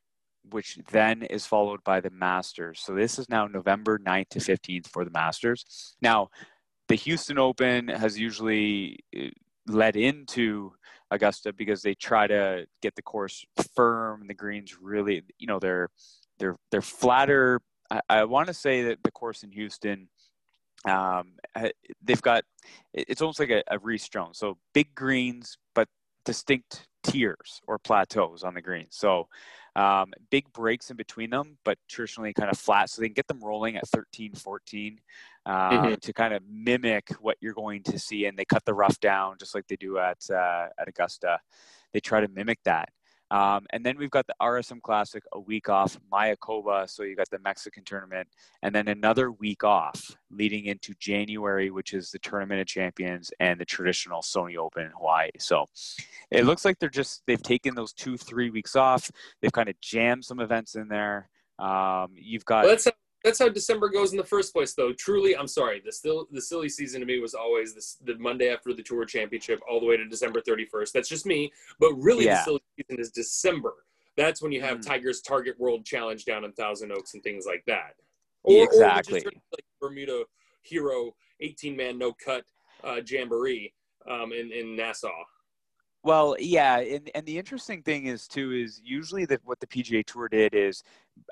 which then is followed by the Masters. So this is now November 9th to 15th for the Masters. Now, the Houston Open has usually led into Augusta because they try to get the course firm. The greens really, you know, they're they're they're flatter. I, I want to say that the course in Houston, um, they've got it's almost like a, a Rees Jones, so big greens but distinct tiers or plateaus on the green. So um, big breaks in between them, but traditionally kind of flat. So they can get them rolling at 13, 14 uh, mm-hmm. to kind of mimic what you're going to see. And they cut the rough down just like they do at, uh, at Augusta. They try to mimic that. Um, and then we've got the RSM Classic a week off, Mayakoba. So you got the Mexican tournament, and then another week off leading into January, which is the Tournament of Champions and the traditional Sony Open in Hawaii. So it looks like they're just they've taken those two three weeks off. They've kind of jammed some events in there. Um, you've got. Well, that's how December goes in the first place, though. Truly, I'm sorry. The still the silly season to me was always this, the Monday after the Tour Championship, all the way to December 31st. That's just me. But really, yeah. the silly season is December. That's when you have mm. Tiger's Target World Challenge down in Thousand Oaks and things like that. Or, exactly. Or like Bermuda Hero 18 man no cut uh, jamboree um, in in Nassau. Well, yeah, and, and the interesting thing is too is usually that what the PGA Tour did is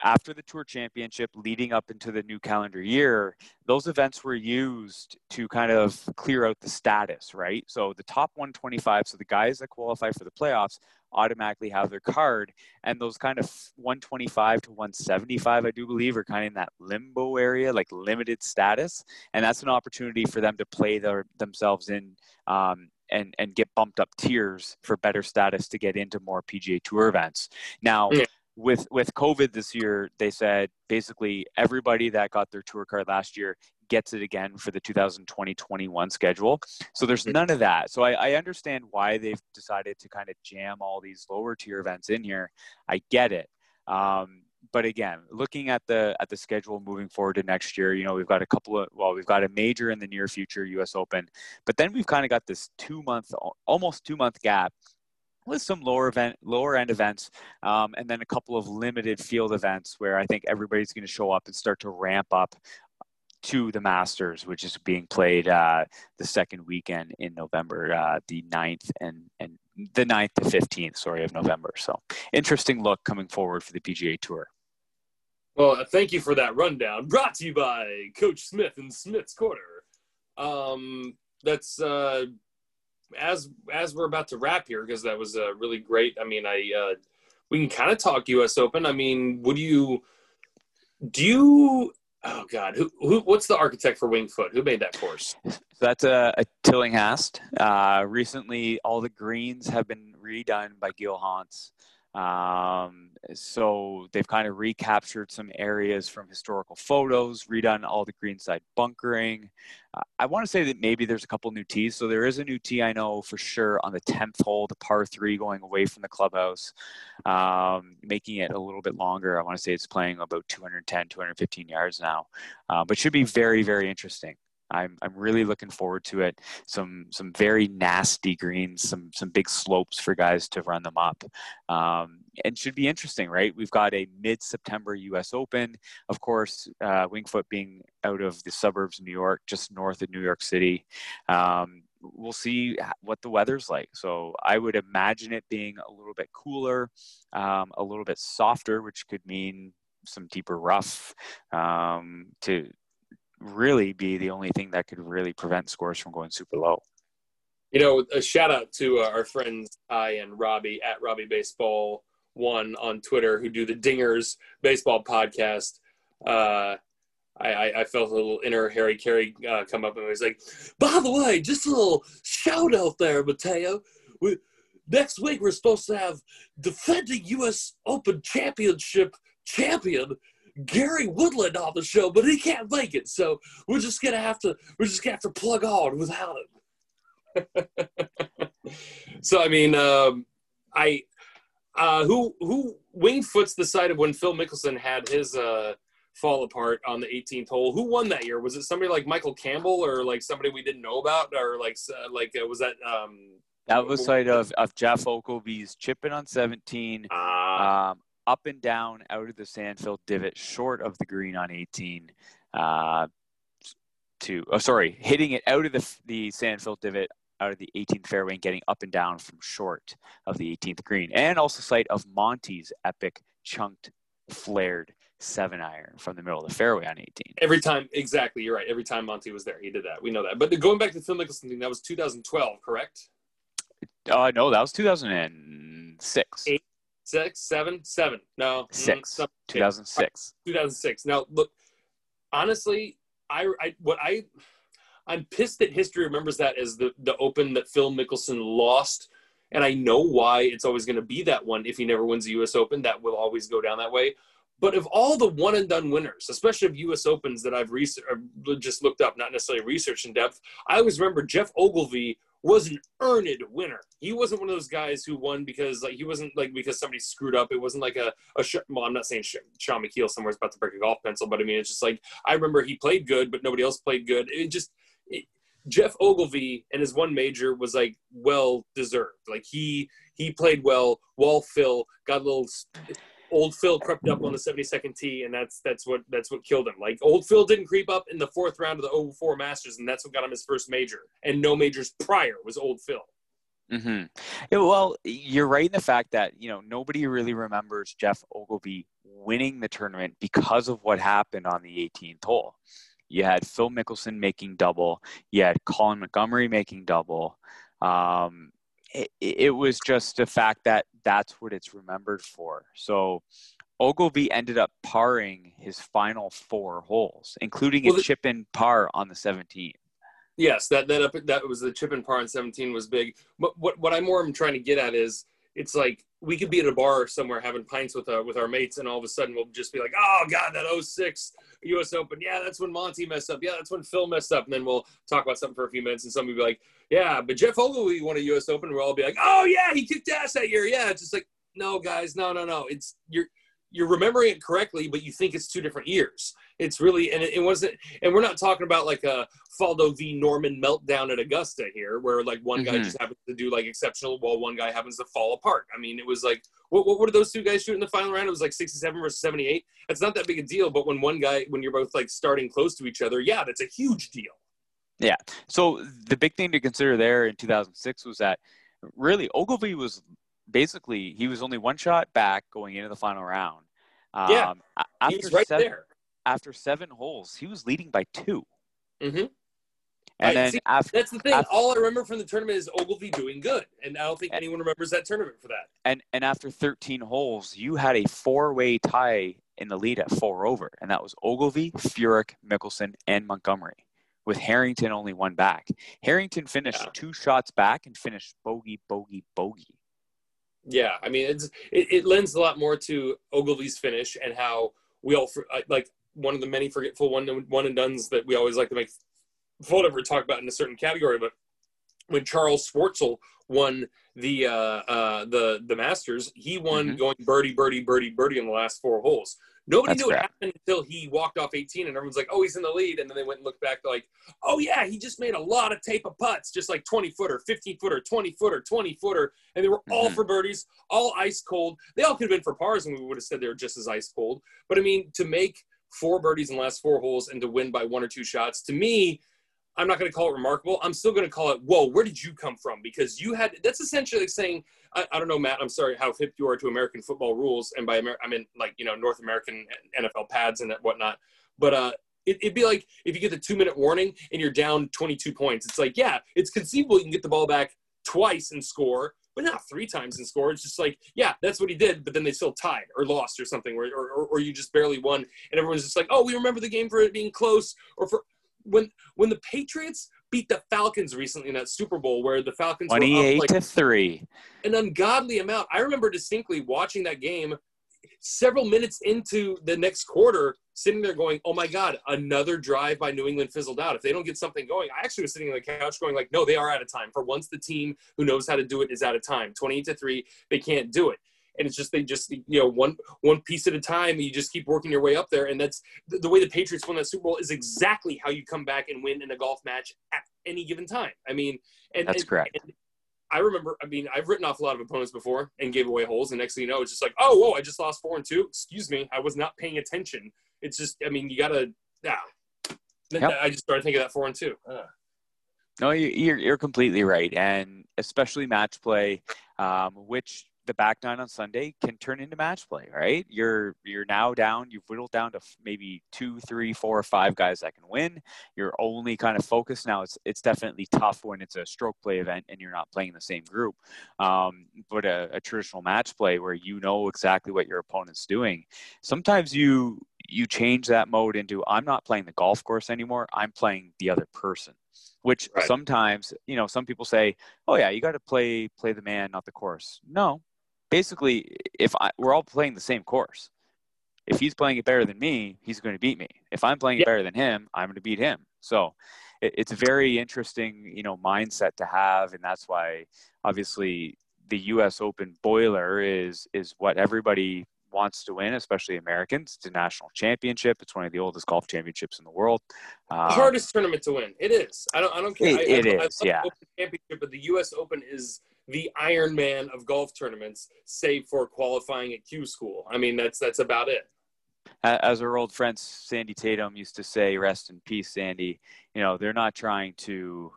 after the Tour Championship, leading up into the new calendar year, those events were used to kind of clear out the status, right? So the top 125, so the guys that qualify for the playoffs automatically have their card, and those kind of 125 to 175, I do believe, are kind of in that limbo area, like limited status, and that's an opportunity for them to play their themselves in um, and and get bumped up tiers for better status to get into more PGA Tour events. Now, yeah. with with COVID this year, they said basically everybody that got their tour card last year gets it again for the 2020-21 schedule. So there's none of that. So I, I understand why they've decided to kind of jam all these lower tier events in here. I get it. Um, but again, looking at the at the schedule moving forward to next year, you know, we've got a couple of well, we've got a major in the near future, U.S. Open, but then we've kind of got this two month, almost two month gap with some lower event, lower end events, um, and then a couple of limited field events where I think everybody's going to show up and start to ramp up to the Masters, which is being played uh, the second weekend in November, uh, the 9th and, and the 9th to 15th, sorry, of November. So interesting look coming forward for the PGA Tour. Well, thank you for that rundown. Brought to you by Coach Smith and Smith's Corner. Um, that's uh, as as we're about to wrap here because that was uh, really great. I mean, I uh, we can kind of talk U.S. Open. I mean, would you do you? Oh God, who, who what's the architect for Winged Foot? Who made that course? So that's a, a Tillinghast. Uh, recently, all the greens have been redone by Gil Hanse. Um, so they've kind of recaptured some areas from historical photos, redone all the greenside bunkering. Uh, I want to say that maybe there's a couple new tees. So there is a new tee I know for sure on the 10th hole, the par three going away from the clubhouse, um, making it a little bit longer. I want to say it's playing about 210, 215 yards now, uh, but should be very, very interesting. I'm I'm really looking forward to it. Some some very nasty greens, some some big slopes for guys to run them up, um, and should be interesting, right? We've got a mid-September U.S. Open, of course, uh, Winged Foot being out of the suburbs of New York, just north of New York City. Um, we'll see what the weather's like. So I would imagine it being a little bit cooler, um, a little bit softer, which could mean some deeper rough um, to really be the only thing that could really prevent scores from going super low. You know, a shout out to uh, our friends Ty and Robbie at Robbie Baseball One on Twitter who do the Dingers Baseball podcast. Uh, I, I, felt a little inner Harry Caray uh, come up and was like, by the way, just a little shout out there, Mateo. We, next week we're supposed to have defending U.S. Open Championship champion Gary Woodland on the show, but he can't make it. So we're just gonna have to we're just gonna have to plug on without him. so I mean, um, I uh, who who Winged Foot's the side of when Phil Mickelson had his uh, fall apart on the 18th hole. Who won that year? Was it somebody like Michael Campbell or like somebody we didn't know about, or like uh, like uh, was that? Um, that was side of, of Geoff Ogilvy's chipping on 17. Ah. Um, up and down out of the sand-filled divot, short of the green on 18. Uh, to oh, sorry, hitting it out of the the sand-filled divot out of the 18th fairway and getting up and down from short of the 18th green, and also site of Monty's epic chunked, flared seven iron from the middle of the fairway on 18. Every time, exactly, you're right. Every time Monty was there, he did that. We know that. But the, going back to the Phil Mickelson thing, that was 2012, correct? Uh, no, that was 2006. Eight, six, seven, seven. No, six. Mm, 2006. 2006. Now, look, honestly, I, I what I I'm pissed that history remembers that as the the Open that Phil Mickelson lost, and I know why it's always going to be that one. If he never wins the U.S. Open, that will always go down that way. But of all the one and done winners, especially of U.S. Opens that I've researched, just looked up, not necessarily researched in depth, I always remember Geoff Ogilvy was an earned winner. He wasn't one of those guys who won because like he wasn't like because somebody screwed up. It wasn't like a, a well, I'm not saying Shaun Micheel somewhere's about to break a golf pencil, but I mean it's just like I remember he played good, but nobody else played good. It just it, Geoff Ogilvy and his one major was like well deserved. Like he he played well. Wall Phil got a little old Phil crept up on the 72nd tee, and that's that's what that's what killed him. Like old Phil didn't creep up in the fourth round of the 04 Masters, and that's what got him his first major. And no majors prior was old Phil. Mm-hmm. Yeah, well, you're right in the fact that you know nobody really remembers Geoff Ogilvy winning the tournament because of what happened on the 18th hole. You had Phil Mickelson making double. You had Colin Montgomerie making double. Um, it, it was just the fact that that's what it's remembered for. So Ogilvy ended up parring his final four holes, including well, a chip in par on the 17th. Yes, that that up, that was the chip in par on 17 was big. But what what I more am trying to get at is it's like we could be at a bar somewhere having pints with our uh, with our mates, and all of a sudden we'll just be like, "Oh God, that 06 U.S. Open, yeah, that's when Monty messed up, yeah, that's when Phil messed up," and then we'll talk about something for a few minutes, and somebody will be like, "Yeah, but Geoff Ogilvy won a U.S. Open," we'll all be like, "Oh yeah, he kicked ass that year, yeah." It's just like, no, guys, no, no, no, it's you're you're remembering it correctly, but you think it's two different years. It's really, and it, it, wasn't, and we're not talking about like a Faldo v Norman meltdown at Augusta here, where like one mm-hmm. guy just happens to do like exceptional while one guy happens to fall apart. I mean, it was like, what, what, what did those two guys shoot in the final round? It was like 67 versus 78. It's not that big a deal, but when one guy, when you're both like starting close to each other, yeah, that's a huge deal. Yeah. So the big thing to consider there in 2006 was that really Ogilvy was basically he was only one shot back going into the final round um, yeah, after he's right seven, there. After seven holes, he was leading by 2 mm-hmm. And then see, after, that's the thing. After, All I remember from the tournament is Ogilvy doing good, and I don't think and, anyone remembers that tournament for that. And and after 13 holes, you had a four-way tie in the lead at four over, and that was Ogilvy, Furyk, Mickelson, and Montgomerie with Harrington only one back. Harrington finished yeah. two shots back and finished bogey, bogey, bogey. Yeah, I mean, it's it, it lends a lot more to Ogilvy's finish and how we all like one of the many forgetful one one and duns that we always like to make fun of or talk about in a certain category. But when Charles Schwartzel won the uh, uh, the the Masters, he won mm-hmm. going birdie, birdie, birdie, birdie in the last four holes. Nobody That's knew what happened until he walked off 18, and everyone's like, "Oh, he's in the lead." And then they went and looked back, like, "Oh yeah, he just made a lot of tape of putts, just like 20 footer, 15 footer, 20 footer, 20 footer, and they were all mm-hmm. for birdies, all ice cold. They all could have been for pars, and we would have said they were just as ice cold. But I mean, to make four birdies in the last four holes and to win by one or two shots, to me, I'm not going to call it remarkable. I'm still going to call it, whoa, where did you come from? Because you had, that's essentially saying, I, I, don't know, Matt, I'm sorry how hip you are to American football rules. And by Amer- I mean, like, you know, North American NFL pads and whatnot. But uh, it, would be like if you get the two minute warning and you're down 22 points. It's like, yeah, it's conceivable you can get the ball back twice and score, but not three times and score. It's just like, yeah, that's what he did, but then they still tied or lost or something, or, or, or you just barely won. And everyone's just like, oh, we remember the game for it being close or for when when the Patriots beat the Falcons recently in that Super Bowl where the Falcons 28 like to 3 an ungodly amount. I remember distinctly watching that game several minutes into the next quarter sitting there going oh my god another drive by New England fizzled out. If they don't get something going I actually was sitting on the couch going like no they are out of time. For once the team who knows how to do it is out of time. 28 to 3 they can't do it and it's just they just you know one one piece at a time. You just keep working your way up there, and that's the, the way the Patriots won that Super Bowl is exactly how you come back and win in a golf match at any given time. I mean, and that's and, correct. And I remember. I mean, I've written off a lot of opponents before and gave away holes, and next thing you know, it's just like, oh, whoa, I just lost four and two. Excuse me, I was not paying attention. It's just, I mean, you gotta, yeah. Yep. I just started thinking that four and two. Uh. No, you're you're completely right, and especially match play, um, which the back nine on Sunday can turn into match play, right? You're you're now down. You've whittled down to maybe two, three, four, or five guys that can win. You're only kind of focused now. It's it's definitely tough when it's a stroke play event and you're not playing the same group. Um, but a, a traditional match play where you know exactly what your opponent's doing. Sometimes you you change that mode into I'm not playing the golf course anymore. I'm playing the other person which right. sometimes you know some people say oh yeah you got to play play the man not the course no basically, if I, we're all playing the same course, if he's playing it better than me, he's going to beat me. If I'm playing it better than him, I'm going to beat him. So it, it's a very interesting, you know, mindset to have, and that's why obviously the U.S. Open boiler is is what everybody wants to win, especially Americans. It's a national championship. It's one of the oldest golf championships in the world. Um, the hardest tournament to win. It is. I don't. I don't care. It, I, it I, is. I yeah. championship, but the U.S. Open is the Iron Man of golf tournaments, save for qualifying at Q School. I mean, that's that's about it. As our old friend Sandy Tatum used to say, "Rest in peace, Sandy." You know, they're not trying to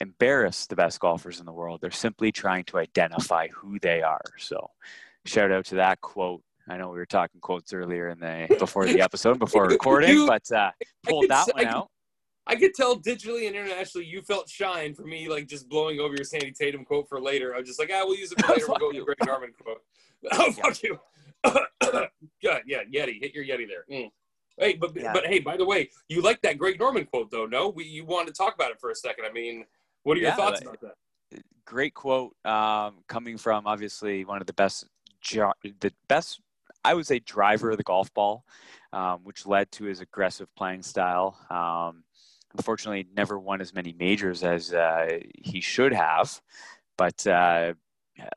embarrass the best golfers in the world. They're simply trying to identify who they are. So, shout out to that quote. I know we were talking quotes earlier in the before the episode, before recording, you, but uh, pulled that one out. I could tell digitally and internationally you felt shine for me, like just blowing over your Sandy Tatum quote for later. I was just like, ah, we'll use it for later. we'll go with the Greg Norman quote. Oh, fuck you. yeah, yeah, Yeti. Hit your Yeti there. Mm. Hey, but yeah. but hey, by the way, you like that Greg Norman quote though? No, we you wanted to talk about it for a second. I mean, what are your yeah, thoughts about that? Great quote, um, coming from obviously one of the best, the best, I would say, driver of the golf ball, um, which led to his aggressive playing style. Um, unfortunately never won as many majors as uh, he should have. But uh,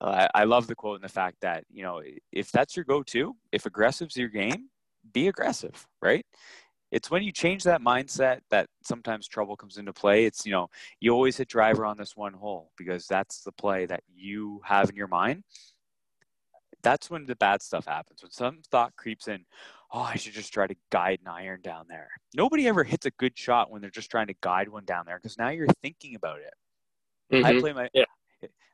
I, I, love the quote and the fact that you know if that's your go-to, if aggressive's your game, be aggressive, right? It's when you change that mindset that sometimes trouble comes into play. It's you know you always hit driver on this one hole because that's the play that you have in your mind. That's when the bad stuff happens. When some thought creeps in, oh, I should just try to guide an iron down there. Nobody ever hits a good shot when they're just trying to guide one down there because now you're thinking about it. Mm-hmm. I play my yeah.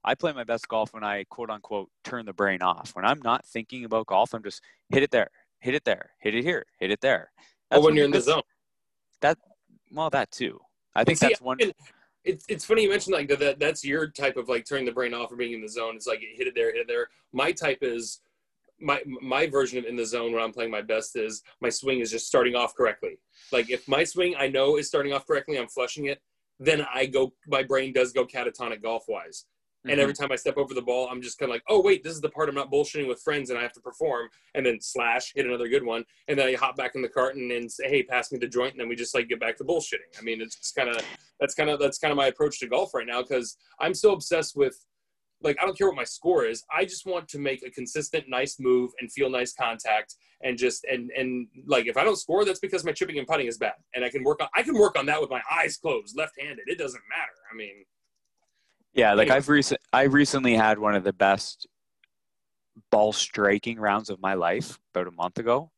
I play my best golf when I quote unquote turn the brain off. When I'm not thinking about golf, I'm just hit it there, hit it there, hit it here, hit it there. That's oh, when you're in the zone. That well, that too. I think see, that's one. It's it's funny you mentioned like that. That's your type of like turning the brain off or being in the zone. It's like hit it there, hit it there. My type is my my version of in the zone when I'm playing my best is my swing is just starting off correctly. Like if my swing I know is starting off correctly, I'm flushing it, then I go my brain does go catatonic golf wise. Mm-hmm. And every time I step over the ball, I'm just kind of like, oh wait, this is the part I'm not bullshitting with friends and I have to perform. And then slash, hit another good one, and then I hop back in the cart and then say, hey, pass me the joint, and then we just like get back to bullshitting. I mean, it's just kind of that's kind of that's kind of my approach to golf right now because I'm so obsessed with like I don't care what my score is. I just want to make a consistent, nice move and feel nice contact and just and and like if I don't score, that's because my chipping and putting is bad. And I can work on I can work on that with my eyes closed, left-handed. It doesn't matter. I mean, yeah, like anyway. I've recent I recently had one of the best ball striking rounds of my life about a month ago,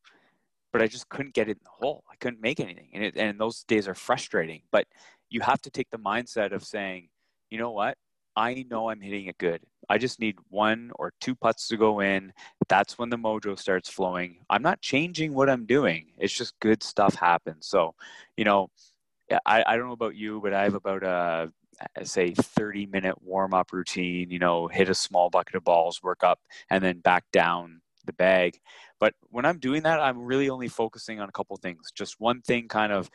but I just couldn't get it in the hole. I couldn't make anything, and it, and those days are frustrating. But you have to take the mindset of saying, you know what, I know I'm hitting it good. I just need one or two putts to go in. That's when the mojo starts flowing. I'm not changing what I'm doing. It's just good stuff happens. So, you know, I, I don't know about you, but I have about a, uh, say 30 minute warm up routine, you know, hit a small bucket of balls, work up, and then back down the bag. But when I'm doing that, I'm really only focusing on a couple things. Just one thing kind of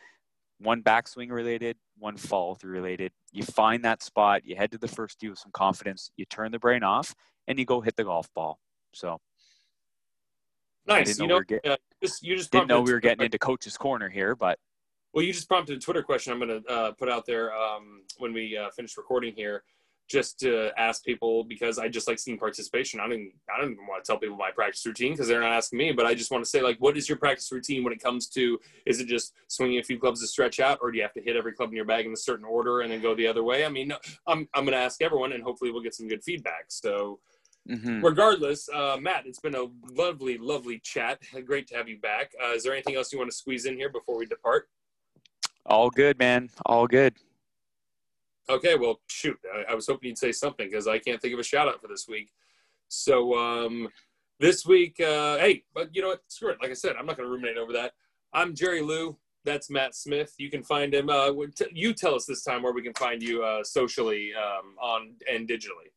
one backswing related, one follow through related. You find that spot, you head to the first tee with some confidence, you turn the brain off, and you go hit the golf ball. So nice. You know, we uh, just, you just didn't know we were getting into coach's corner here, but well, you just prompted a Twitter question. I'm going to uh, put out there um, when we uh, finish recording here just to ask people because I just like seeing participation. I don't, I don't even want to tell people my practice routine because they're not asking me, but I just want to say like, what is your practice routine when it comes to, is it just swinging a few clubs to stretch out or do you have to hit every club in your bag in a certain order and then go the other way? I mean, I'm, I'm going to ask everyone and hopefully we'll get some good feedback. So mm-hmm. regardless, uh, Matt, it's been a lovely, lovely chat. Great to have you back. Uh, is there anything else you want to squeeze in here before we depart? All good, man. All good. Okay, well, shoot. I, I was hoping you'd say something because I can't think of a shout out for this week. So um, this week, uh, hey, but you know what? Screw it. Like I said, I'm not going to ruminate over that. I'm Jerry Lou. That's Matt Smith. You can find him. Uh, you tell us this time where we can find you uh, socially um, on and digitally.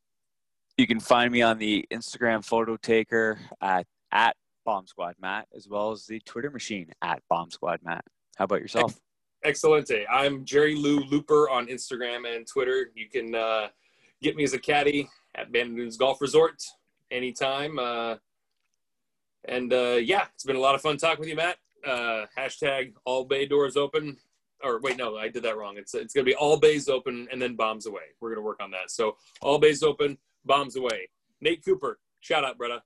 You can find me on the Instagram photo taker at, at Bomb Squad Matt, as well as the Twitter machine at Bomb Squad Matt. How about yourself? Excelente. I'm Jerry Lou Looper on Instagram and Twitter. You can uh, get me as a caddy at Bandon Dunes Golf Resort anytime. Uh, and uh, yeah, it's been a lot of fun talking with you, Matt. Uh, hashtag all bay doors open. Or wait, no, I did that wrong. It's it's gonna be all bays open and then bombs away. We're gonna work on that. So all bays open, bombs away. Nate Cooper, shout out, brother.